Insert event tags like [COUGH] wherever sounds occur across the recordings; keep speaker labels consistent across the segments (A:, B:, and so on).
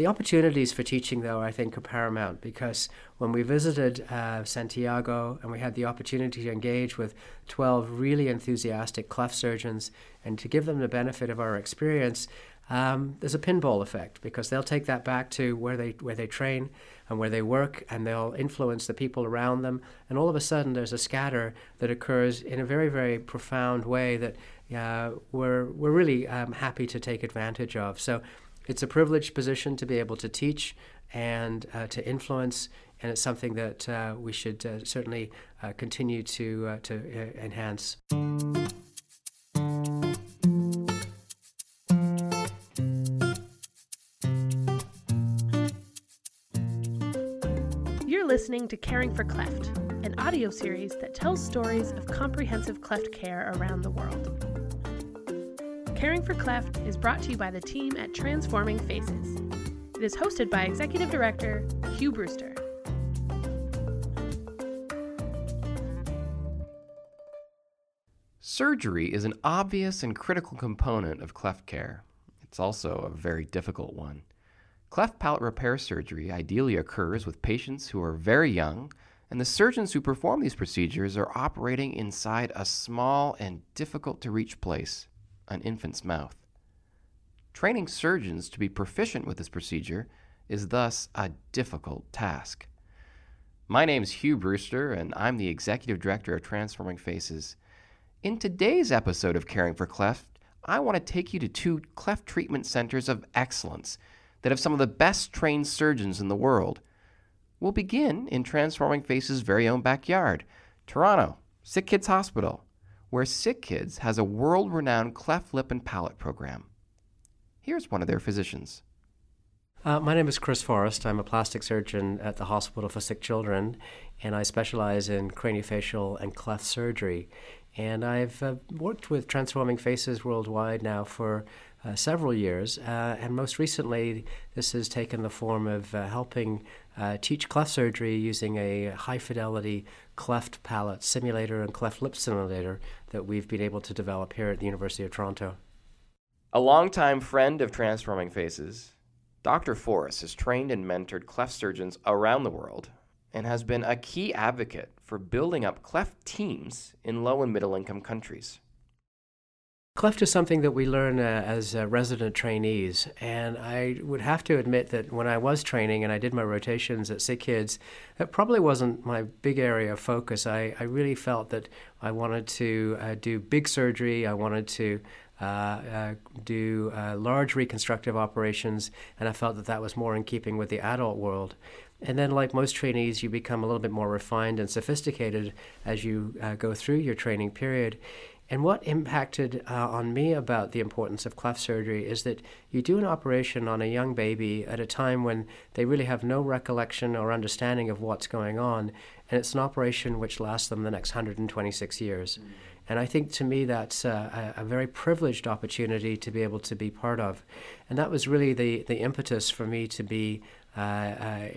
A: The opportunities for teaching, though, I think are paramount because when we visited uh, Santiago and we had the opportunity to engage with 12 really enthusiastic cleft surgeons and to give them the benefit of our experience, um, there's a pinball effect because they'll take that back to where they where they train and where they work, and they'll influence the people around them. And all of a sudden, there's a scatter that occurs in a very very profound way that uh, we're we're really um, happy to take advantage of. So it's a privileged position to be able to teach and uh, to influence, and it's something that uh, we should uh, certainly uh, continue to uh, to enhance.
B: You're listening to Caring for Cleft, an audio series that tells stories of comprehensive cleft care around the world. Caring for Cleft is brought to you by the team at Transforming Faces. It is hosted by Executive Director Hugh Brewster.
C: Surgery is an obvious and critical component of cleft care. It's also a very difficult one. Cleft palate repair surgery ideally occurs with patients who are very young, and the surgeons who perform these procedures are operating inside a small and difficult to reach place, an infant's mouth. Training surgeons to be proficient with this procedure is thus a difficult task. My name is Hugh Brewster, and I'm the Executive Director of Transforming Faces. In today's episode of Caring for Cleft, I want to take you to two cleft treatment centers of excellence that have some of the best trained surgeons in the world. We'll begin in Transforming Faces' very own backyard, Toronto, Sick Kids Hospital, where Sick Kids has a world renowned cleft lip and palate program. Here's one of their physicians.
A: Uh, my name is Chris Forrest. I'm a plastic surgeon at the Hospital for Sick Children, and I specialize in craniofacial and cleft surgery. And I've uh, worked with Transforming Faces worldwide now for uh, several years, uh, and most recently, this has taken the form of uh, helping uh, teach cleft surgery using a high fidelity cleft palate simulator and cleft lip simulator that we've been able to develop here at the University of Toronto.
C: A longtime friend of Transforming Faces, Dr. Forrest has trained and mentored cleft surgeons around the world and has been a key advocate for building up cleft teams in low and middle income countries.
A: Cleft is something that we learn uh, as uh, resident trainees, and I would have to admit that when I was training and I did my rotations at Sick Kids, that probably wasn't my big area of focus. I, I really felt that I wanted to uh, do big surgery, I wanted to uh, uh, do uh, large reconstructive operations, and I felt that that was more in keeping with the adult world. And then, like most trainees, you become a little bit more refined and sophisticated as you go through your training period. And what impacted uh, on me about the importance of cleft surgery is that you do an operation on a young baby at a time when they really have no recollection or understanding of what's going on, and it's an operation which lasts them the next 126 years. Mm-hmm. And I think to me that's a, a, very privileged opportunity to be able to be part of. And that was really the, the impetus for me to be uh, uh,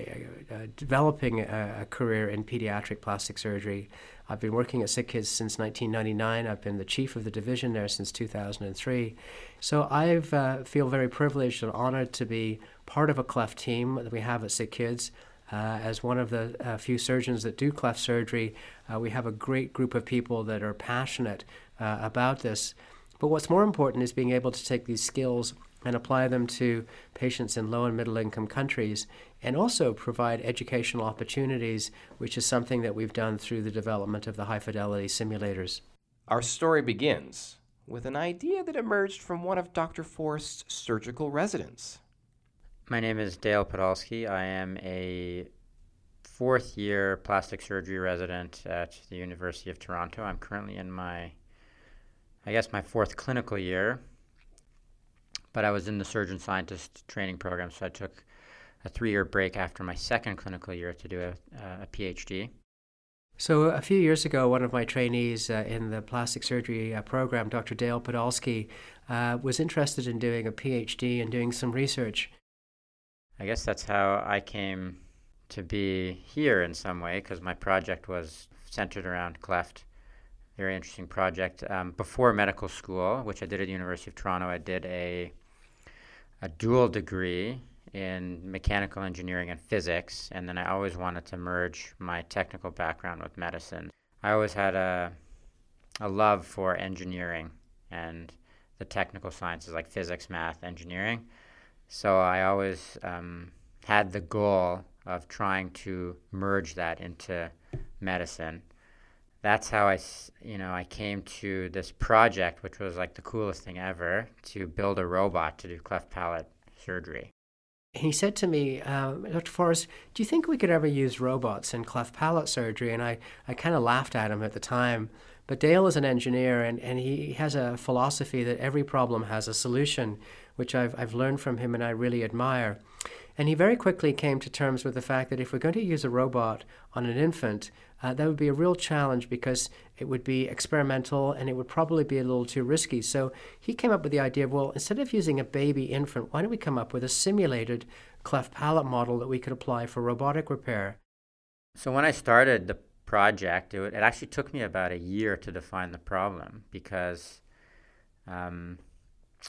A: uh, developing a, a, career in pediatric plastic surgery. I've been working at Sick Kids since 1999. I've been the chief of the division there since 2003. So I uh, feel very privileged and honored to be part of a cleft team that we have at Sick Kids. Uh, as one of the uh, few surgeons that do cleft surgery, we have a great group of people that are passionate about this. But what's more important is being able to take these skills and apply them to patients in low and middle income countries, and also provide educational opportunities, which is something that we've done through the development of the high fidelity simulators.
C: Our story begins with an idea that emerged from one of Dr. Forrest's surgical residents.
D: My name is Dale Podolsky. I am a fourth year plastic surgery resident at the University of Toronto. I'm currently in my, I guess, my fourth clinical year but I was in the surgeon scientist training program, so I took a three year break after my second clinical year to do a, a PhD.
A: So, a few years ago, one of my trainees uh, in the plastic surgery uh, program, Dr. Dale Podolsky, uh, was interested in doing a PhD and doing some research.
D: I guess that's how I came to be here in some way, because my project was centered around cleft. Very interesting project. Um, before medical school, which I did at the University of Toronto, I did a a dual degree in mechanical engineering and physics, and then I always wanted to merge my technical background with medicine. I always had a, a love for engineering and the technical sciences like physics, math, engineering. So I always um, had the goal of trying to merge that into medicine. That's how I, you know, I came to this project, which was like the coolest thing ever, to build a robot to do cleft palate surgery.
A: He said to me, uh, Dr. Forrest, do you think we could ever use robots in cleft palate surgery? And I, I kind of laughed at him at the time. But Dale is an engineer, and, and he has a philosophy that every problem has a solution, which I've, I've learned from him and I really admire. And he very quickly came to terms with the fact that if we're going to use a robot on an infant, uh, that would be a real challenge because it would be experimental and it would probably be a little too risky. So he came up with the idea of well, instead of using a baby infant, why don't we come up with a simulated cleft palate model that we could apply for robotic repair?
D: So when I started the project, it, it actually took me about a year to define the problem because. Um,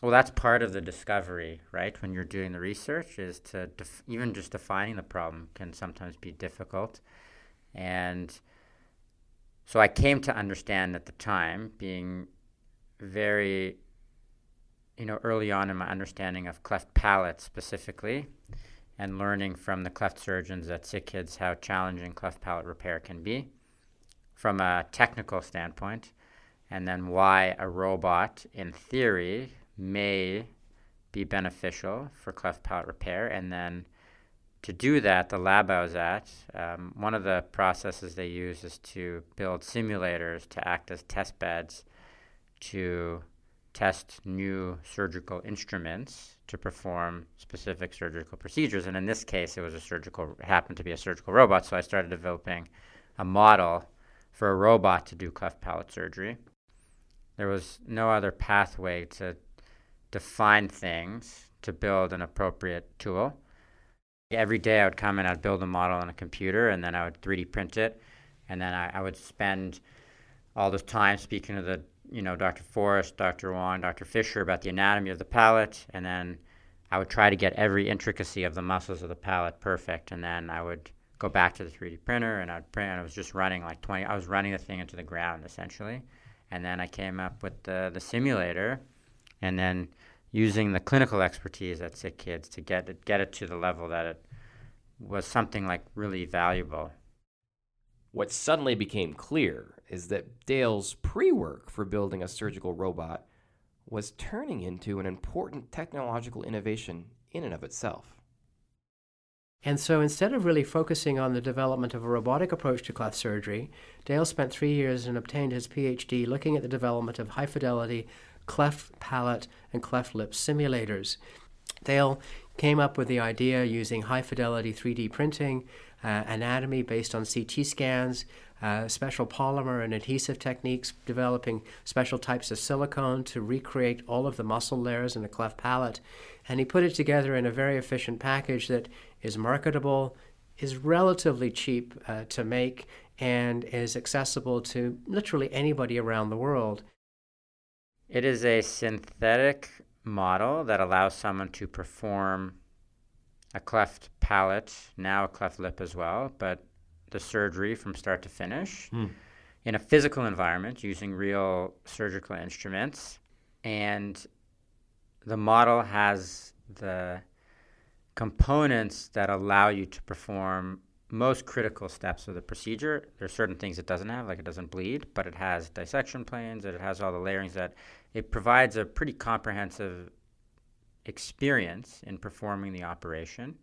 D: well, that's part of the discovery, right? When you're doing the research, is to def- even just defining the problem can sometimes be difficult, and so I came to understand at the time, being very, you know, early on in my understanding of cleft palate specifically, and learning from the cleft surgeons at SickKids how challenging cleft palate repair can be, from a technical standpoint, and then why a robot, in theory, may be beneficial for cleft palate repair. And then to do that, the lab I was at, um, one of the processes they use is to build simulators to act as test beds to test new surgical instruments to perform specific surgical procedures. And in this case, it was a surgical, happened to be a surgical robot. So I started developing a model for a robot to do cleft palate surgery. There was no other pathway to define things to build an appropriate tool. Every day I would come and I'd build a model on a computer and then I would 3D print it. And then I, I would spend all this time speaking to the, you know, Dr. Forrest, Dr. Wong, Dr. Fisher about the anatomy of the palate. And then I would try to get every intricacy of the muscles of the palate perfect. And then I would go back to the 3D printer and I'd print. And I was just running like 20, I was running the thing into the ground essentially. And then I came up with the, the simulator and then using the clinical expertise at SickKids to get it, get it to the level that it was something like really valuable.
C: What suddenly became clear is that Dale's pre work for building a surgical robot was turning into an important technological innovation in and of itself.
A: And so instead of really focusing on the development of a robotic approach to cleft surgery, Dale spent three years and obtained his PhD looking at the development of high fidelity cleft palate and cleft lip simulators. Dale came up with the idea using high fidelity 3D printing, uh, anatomy based on CT scans, uh, special polymer and adhesive techniques, developing special types of silicone to recreate all of the muscle layers in the cleft palate. And he put it together in a very efficient package that is marketable, is relatively cheap uh, to make, and is accessible to literally anybody around the world.
D: It is a synthetic model that allows someone to perform a cleft palate, now a cleft lip as well, but the surgery from start to finish mm. in a physical environment using real surgical instruments. And the model has the components that allow you to perform most critical steps of the procedure. There are certain things it doesn't have, like it doesn't bleed, but it has dissection planes, it has all the layerings that it provides a pretty comprehensive experience in performing the operation,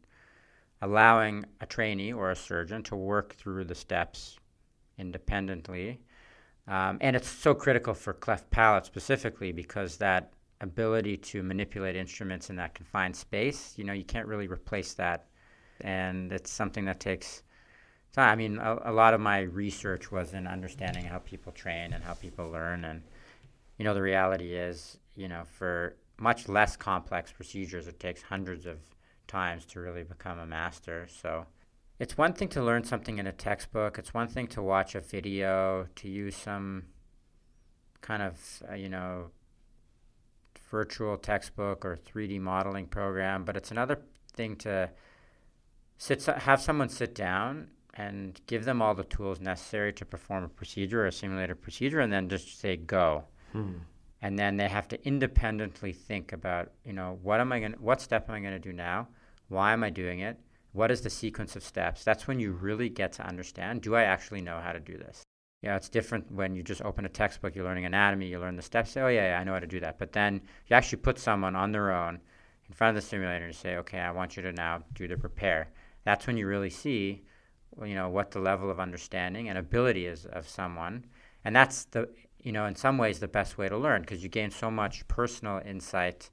D: allowing a trainee or a surgeon to work through the steps independently. Um, and it's so critical for cleft palate specifically because that ability to manipulate instruments in that confined space, you know, you can't really replace that. And it's something that takes time. I mean, a, a lot of my research was in understanding how people train and how people learn. And, you know, the reality is, you know, for much less complex procedures, it takes hundreds of times to really become a master. So it's one thing to learn something in a textbook, it's one thing to watch a video, to use some kind of, uh, you know, virtual textbook or 3D modeling program, but it's another thing to sit have someone sit down and give them all the tools necessary to perform a procedure or a simulated procedure and then just say go. Hmm. And then they have to independently think about, you know, what am I going what step am I going to do now? Why am I doing it? What is the sequence of steps? That's when you really get to understand, do I actually know how to do this? Yeah, it's different when you just open a textbook, you're learning anatomy, you learn the steps, say, oh, yeah, yeah, I know how to do that. But then you actually put someone on their own in front of the simulator and say, okay, I want you to now do the prepare. That's when you really see, you know, what the level of understanding and ability is of someone. And that's the, you know, in some ways the best way to learn because you gain so much personal insight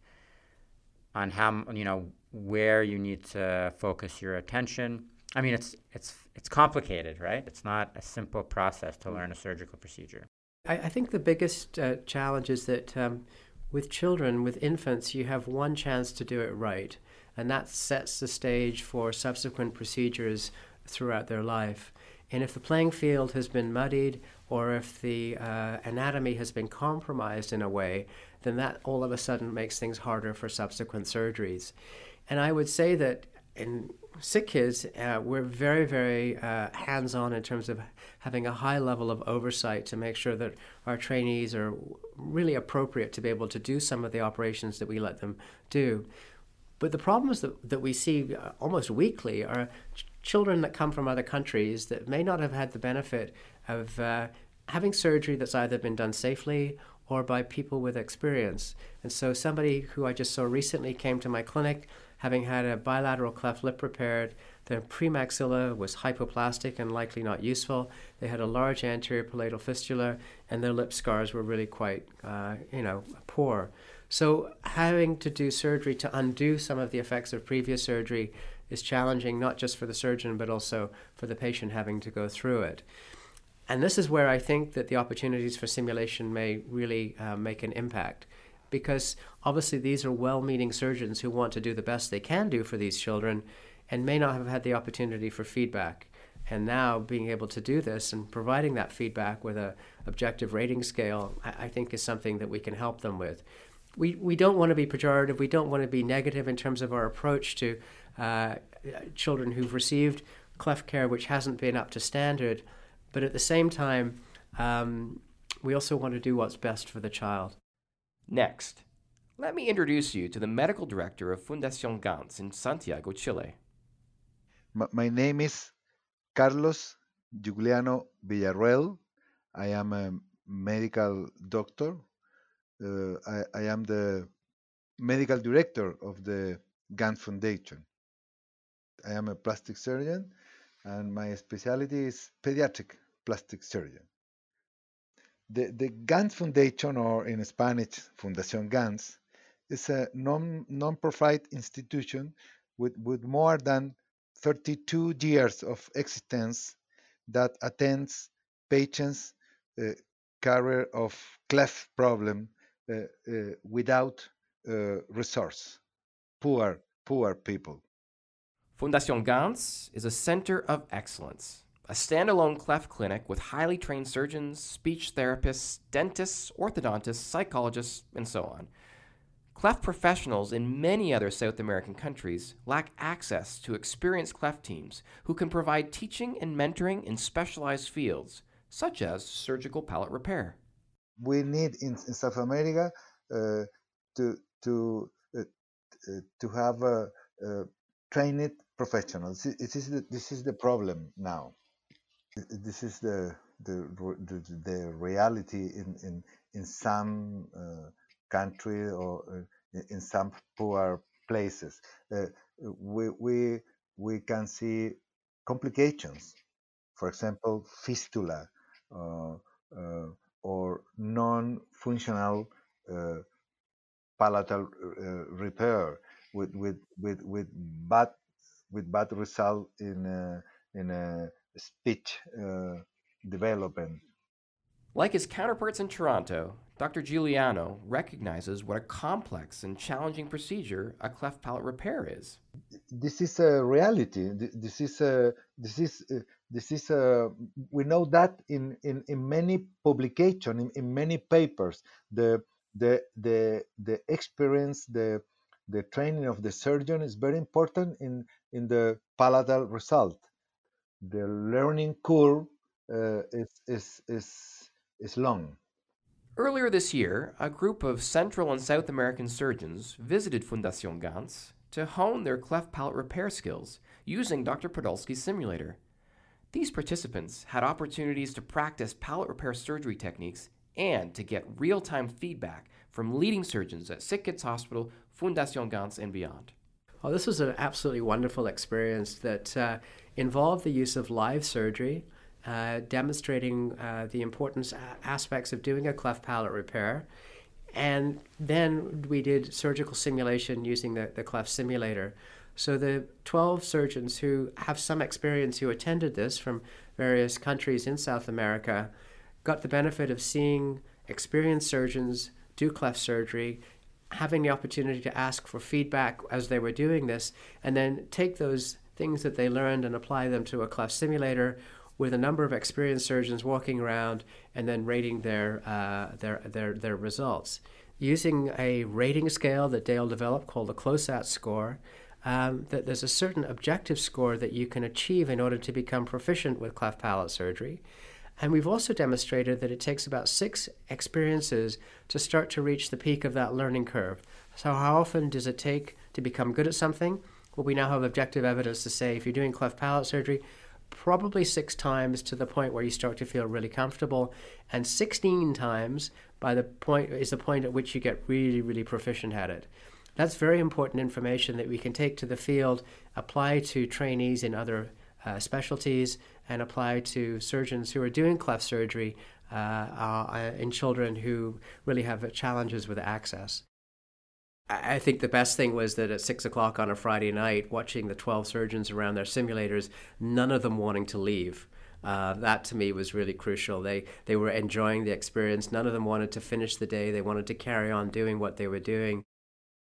D: on how, you know, where you need to focus your attention I mean, it's it's it's complicated, right? It's not a simple process to learn a surgical procedure.
A: I, I think the biggest uh, challenge is that um, with children, with infants, you have one chance to do it right, and that sets the stage for subsequent procedures throughout their life. And if the playing field has been muddied, or if the uh, anatomy has been compromised in a way, then that all of a sudden makes things harder for subsequent surgeries. And I would say that in SickKids, uh, we're very, very uh, hands on in terms of having a high level of oversight to make sure that our trainees are really appropriate to be able to do some of the operations that we let them do. But the problems that, that we see uh, almost weekly are children that come from other countries that may not have had the benefit of uh, having surgery that's either been done safely or by people with experience. And so, somebody who I just saw recently came to my clinic having had a bilateral cleft lip repaired. Their premaxilla was hypoplastic and likely not useful. They had a large anterior palatal fistula, and their lip scars were really quite, uh, you know, poor. So having to do surgery to undo some of the effects of previous surgery is challenging, not just for the surgeon, but also for the patient having to go through it. And this is where I think that the opportunities for simulation may really uh, make an impact because obviously these are well meaning surgeons who want to do the best they can do for these children and may not have had the opportunity for feedback. And now being able to do this and providing that feedback with a objective rating scale, I, I think is something that we can help them with. We, we don't want to be pejorative, we don't want to be negative in terms of our approach to uh, children who've received cleft care which hasn't been up to standard, but at the same time, um, we also want to do what's best for the child.
C: Next, let me introduce you to the medical director of Fundación Gantz in Santiago, Chile.
E: My name is Carlos Giugliano Villarruel. I am a medical doctor. Uh, I, I, am the medical director of the Gantz Foundation. I am a plastic surgeon, and my specialty is pediatric plastic surgeon. The, the Gantz Foundation, or in Spanish, Fundación Gantz, is a non, non-profit institution with, with more than 32 years of existence that attends patients uh, carrier of cleft problem uh, uh, without uh, resource, poor, poor people.
C: Fundación Gantz is a center of excellence a standalone cleft clinic with highly trained surgeons, speech therapists, dentists, orthodontists, psychologists, and so on. Cleft professionals in many other South American countries lack access to experienced cleft teams who can provide teaching and mentoring in specialized fields, such as surgical palate repair.
E: We need in, in South America uh, to to uh, uh to have uh, trained professionals. This is the, this is the problem now this is the the the, the reality in in in some uh, country or uh, in some poor places. Uh, we we we can see complications, for example, fistula uh, uh, or non-functional uh, palatal repair with with with with bad with bad result in in a speech uh, development.
C: Like his counterparts in Toronto, Dr. Giugliano recognizes what a complex and challenging procedure a cleft palate repair is.
E: This is a reality. This is a this is a, this is a we know that in in, in many publications, in, in many papers, the the the the experience, the the training of the surgeon is very important in, in the palatal result. The learning curve uh, is, is, is, is long.
C: Earlier this year, a group of Central and South American surgeons visited Fundación Gantz to hone their cleft palate repair skills using Dr. Podolsky's simulator. These participants had opportunities to practice palate repair surgery techniques and to get real time feedback from leading surgeons at Sick Kids Hospital, Fundación Gantz, and beyond.
A: Well, this was an absolutely wonderful experience that uh, involved the use of live surgery, uh, demonstrating uh, the importance aspects of doing a cleft palate repair. And then we did surgical simulation using the, the cleft simulator. So the 12 surgeons who have some experience who attended this from various countries in South America got the benefit of seeing experienced surgeons do cleft surgery, having the opportunity to ask for feedback as they were doing this, and then take those things that they learned and apply them to a cleft simulator with a number of experienced surgeons walking around and then rating their, uh, their, their, their results. Using a rating scale that Dale developed called the CLOSAT score, um, that there's a certain objective score that you can achieve in order to become proficient with cleft palate surgery. And we've also demonstrated that it takes about six experiences to start to reach the peak of that learning curve. So, how often does it take to become good at something? Well, we now have objective evidence to say if you're doing cleft palate surgery, probably six times to the point where you start to feel really comfortable, and 16 times by the point is the point at which you get really, really proficient at it. That's very important information that we can take to the field, apply to trainees in other uh, specialties, and apply to surgeons who are doing cleft surgery uh, uh, in children who really have challenges with access. I think the best thing was that at six o'clock on a Friday night, watching the 12 surgeons around their simulators, none of them wanting to leave. Uh, that to me was really crucial. They they were enjoying the experience. None of them wanted to finish the day. They wanted to carry on doing what they were doing.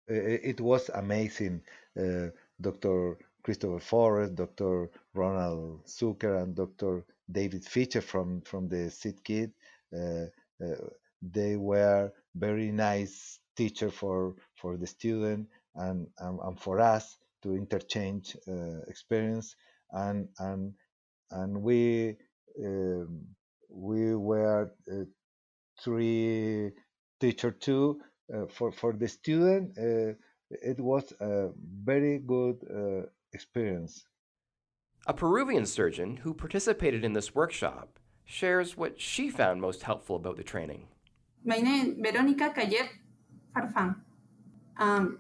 E: It was amazing. Uh, Dr. Christopher Forrest, Dr. Ronald Zuker, and Dr. David Fisher from from the SickKid. Uh, uh, they were very nice teacher for for the student and and, and for us to interchange uh, experience and and and we um, we were uh, three teacher too uh, for for the student uh, it was a very good uh, experience
C: a peruvian surgeon who participated in this workshop shares what she found most helpful about the training.
F: My name is veronica cayer farfan um,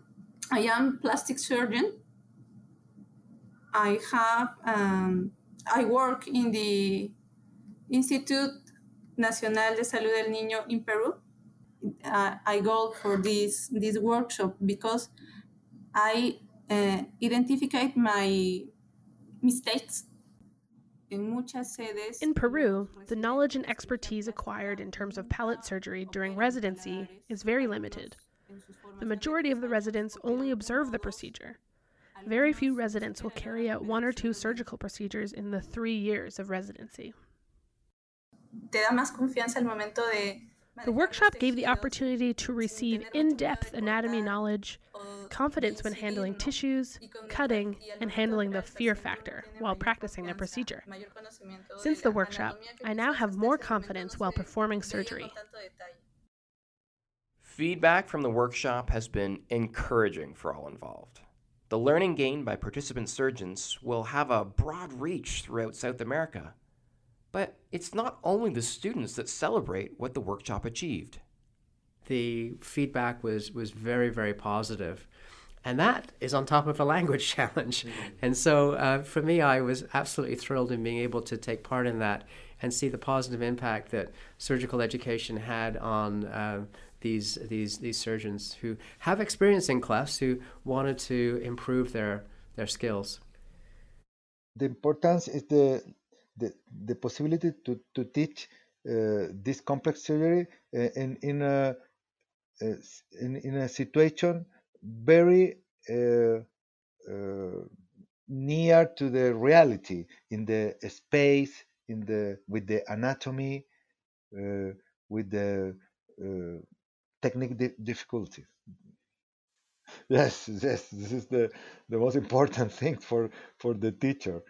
F: i am plastic surgeon. I have um, i work in the institute nacional de salud del niño in peru. Uh, I go for this this workshop because I uh, identified my mistakes.
B: In Peru, the knowledge and expertise acquired in terms of palate surgery during residency is very limited. The majority of the residents only observe the procedure. Very few residents will carry out one or two surgical procedures in the three years of residency.
F: Te da más confianza al momento de
B: the workshop gave the opportunity to receive in depth anatomy knowledge, confidence when handling tissues, cutting, and handling the fear factor while practicing the procedure. Since the workshop, I now have more confidence while performing surgery.
C: Feedback from the workshop has been encouraging for all involved. The learning gained by participant surgeons will have a broad reach throughout South America but it's not only the students that celebrate what the workshop achieved.
A: The feedback was, was very, very positive. And that is on top of a [LAUGHS] language challenge. Mm-hmm. And so uh, for me, I was absolutely thrilled in being able to take part in that and see the positive impact that surgical education had on uh, these, these, these surgeons who have experience in clefts who wanted to improve their, their skills.
E: The importance is the the, the possibility to, to teach uh, this complex surgery uh, in, in, a, uh, in, in a situation very uh, uh, near to the reality in the space in the with the anatomy uh, with the technical di difficulties yes, yes, this is the, the most important [LAUGHS] thing for, for the teacher.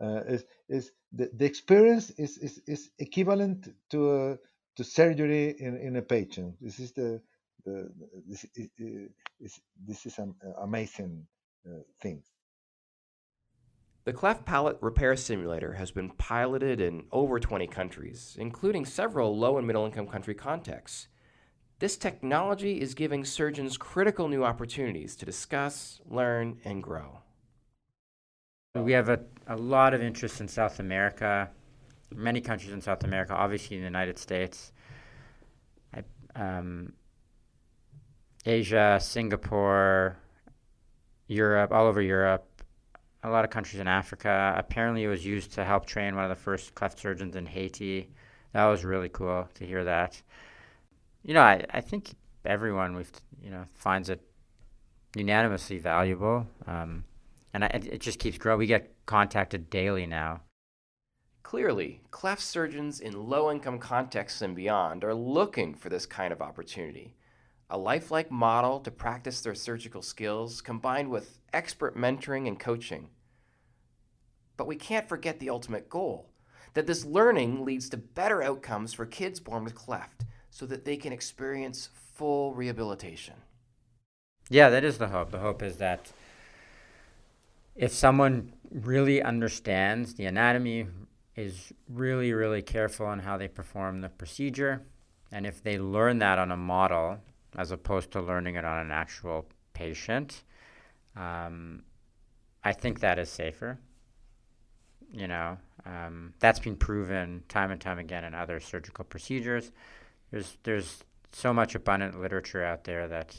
E: Uh, is is the, experience is, is, is equivalent to a, to surgery in, in a patient. This is the, the this is, this is an amazing uh, thing.
C: The cleft palate repair simulator has been piloted in over 20 countries, including several low and middle income country contexts. This technology is giving surgeons critical new opportunities to discuss, learn, and grow.
D: We have a, a lot of interest in South America, many countries in South America, obviously in the United States, I, um, Asia, Singapore, Europe, all over Europe, a lot of countries in Africa. Apparently, it was used to help train one of the first cleft surgeons in Haiti. That was really cool to hear that you know, I, I think everyone we've you know finds it unanimously valuable, um, and I, it just keeps growing. We get contacted daily now.
C: Clearly, cleft surgeons in low income contexts and beyond are looking for this kind of opportunity a lifelike model to practice their surgical skills combined with expert mentoring and coaching. But we can't forget the ultimate goal that this learning leads to better outcomes for kids born with cleft so that they can experience full rehabilitation.
D: Yeah, that is the hope. The hope is that if someone really understands the anatomy, is really, really careful on how they perform the procedure, and if they learn that on a model as opposed to learning it on an actual patient, um, I think that is safer. You know, um, that's been proven time and time again in other surgical procedures there's there's so much abundant literature out there that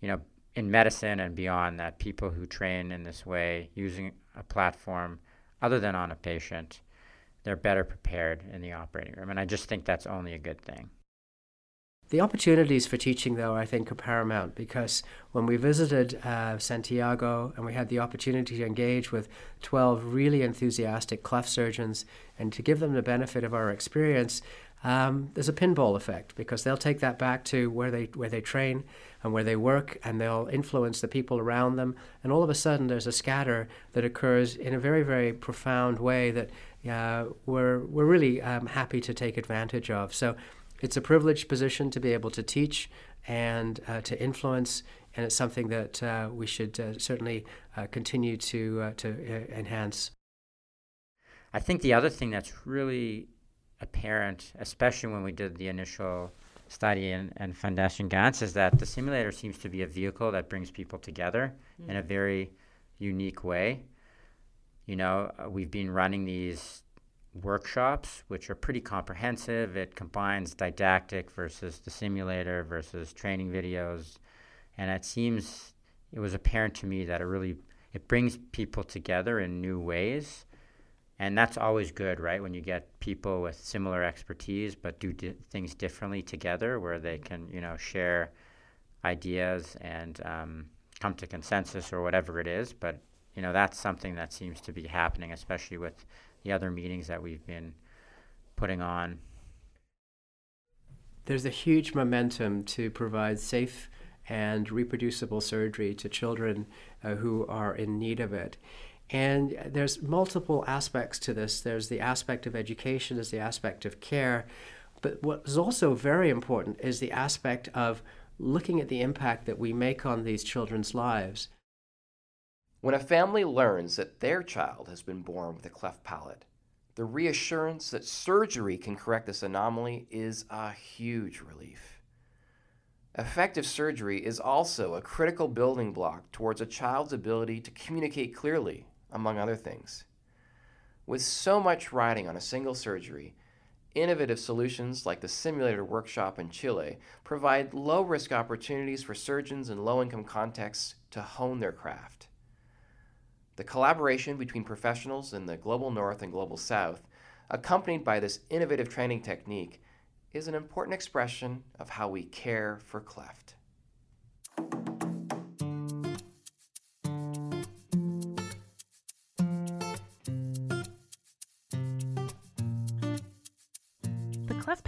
D: you know in medicine and beyond that people who train in this way using a platform other than on a patient they're better prepared in the operating room. And i just think that's only a good thing.
A: The opportunities for teaching, though, I think are paramount because when we visited uh, Santiago and we had the opportunity to engage with 12 really enthusiastic cleft surgeons and to give them the benefit of our experience, um, there's a pinball effect because they'll take that back to where they where they train and where they work, and they'll influence the people around them. And all of a sudden, there's a scatter that occurs in a very very profound way that uh, we're we're really um, happy to take advantage of. So it's a privileged position to be able to teach and uh, to influence, and it's something that uh, we should uh, certainly uh, continue to uh, to enhance.
D: I think the other thing that's really apparent, especially when we did the initial study and, in Foundation Gantz, is that the simulator seems to be a vehicle that brings people together mm. in a very unique way. You know, uh, we've been running these workshops, which are pretty comprehensive. It combines didactic versus the simulator versus training videos, and it seems it was apparent to me that it really it brings people together in new ways and that's always good, right? When you get people with similar expertise but do di- things differently together, where they can, you know, share ideas and um, come to consensus or whatever it is. But you know, that's something that seems to be happening, especially with the other meetings that we've been putting on.
A: There's a huge momentum to provide safe and reproducible surgery to children uh, who are in need of it. And there's multiple aspects to this. There's the aspect of education, there's the aspect of care. But what is also very important is the aspect of looking at the impact that we make on these children's lives.
C: When a family learns that their child has been born with a cleft palate, the reassurance that surgery can correct this anomaly is a huge relief. Effective surgery is also a critical building block towards a child's ability to communicate clearly among other things. With so much riding on a single surgery, innovative solutions like the simulator workshop in Chile provide low risk opportunities for surgeons in low income contexts to hone their craft. The collaboration between professionals in the global north and global south, accompanied by this innovative training technique, is an important expression of how we care for cleft.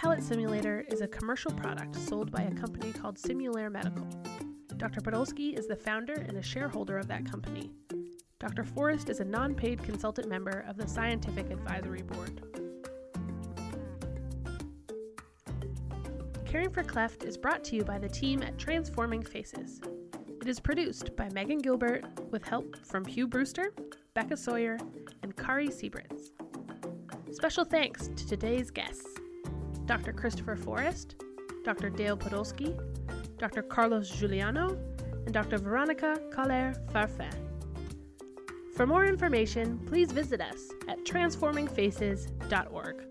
B: Palate Simulator is a commercial product sold by a company called Simulare Medical. Dr. Podolsky is the founder and a shareholder of that company. Dr. Forrest is a non paid consultant member of the Scientific Advisory Board. Caring for Cleft is brought to you by the team at Transforming Faces. It is produced by Megan Gilbert with help from Hugh Brewster, Becca Sawyer, and Kari Siebritz. Special thanks to today's guests Dr. Christopher Forrest, Dr. Dale Podolsky, Dr. Carlos Giugliano, and Dr. Veronica Caller Farfet. For more information, please visit us at transformingfaces.org.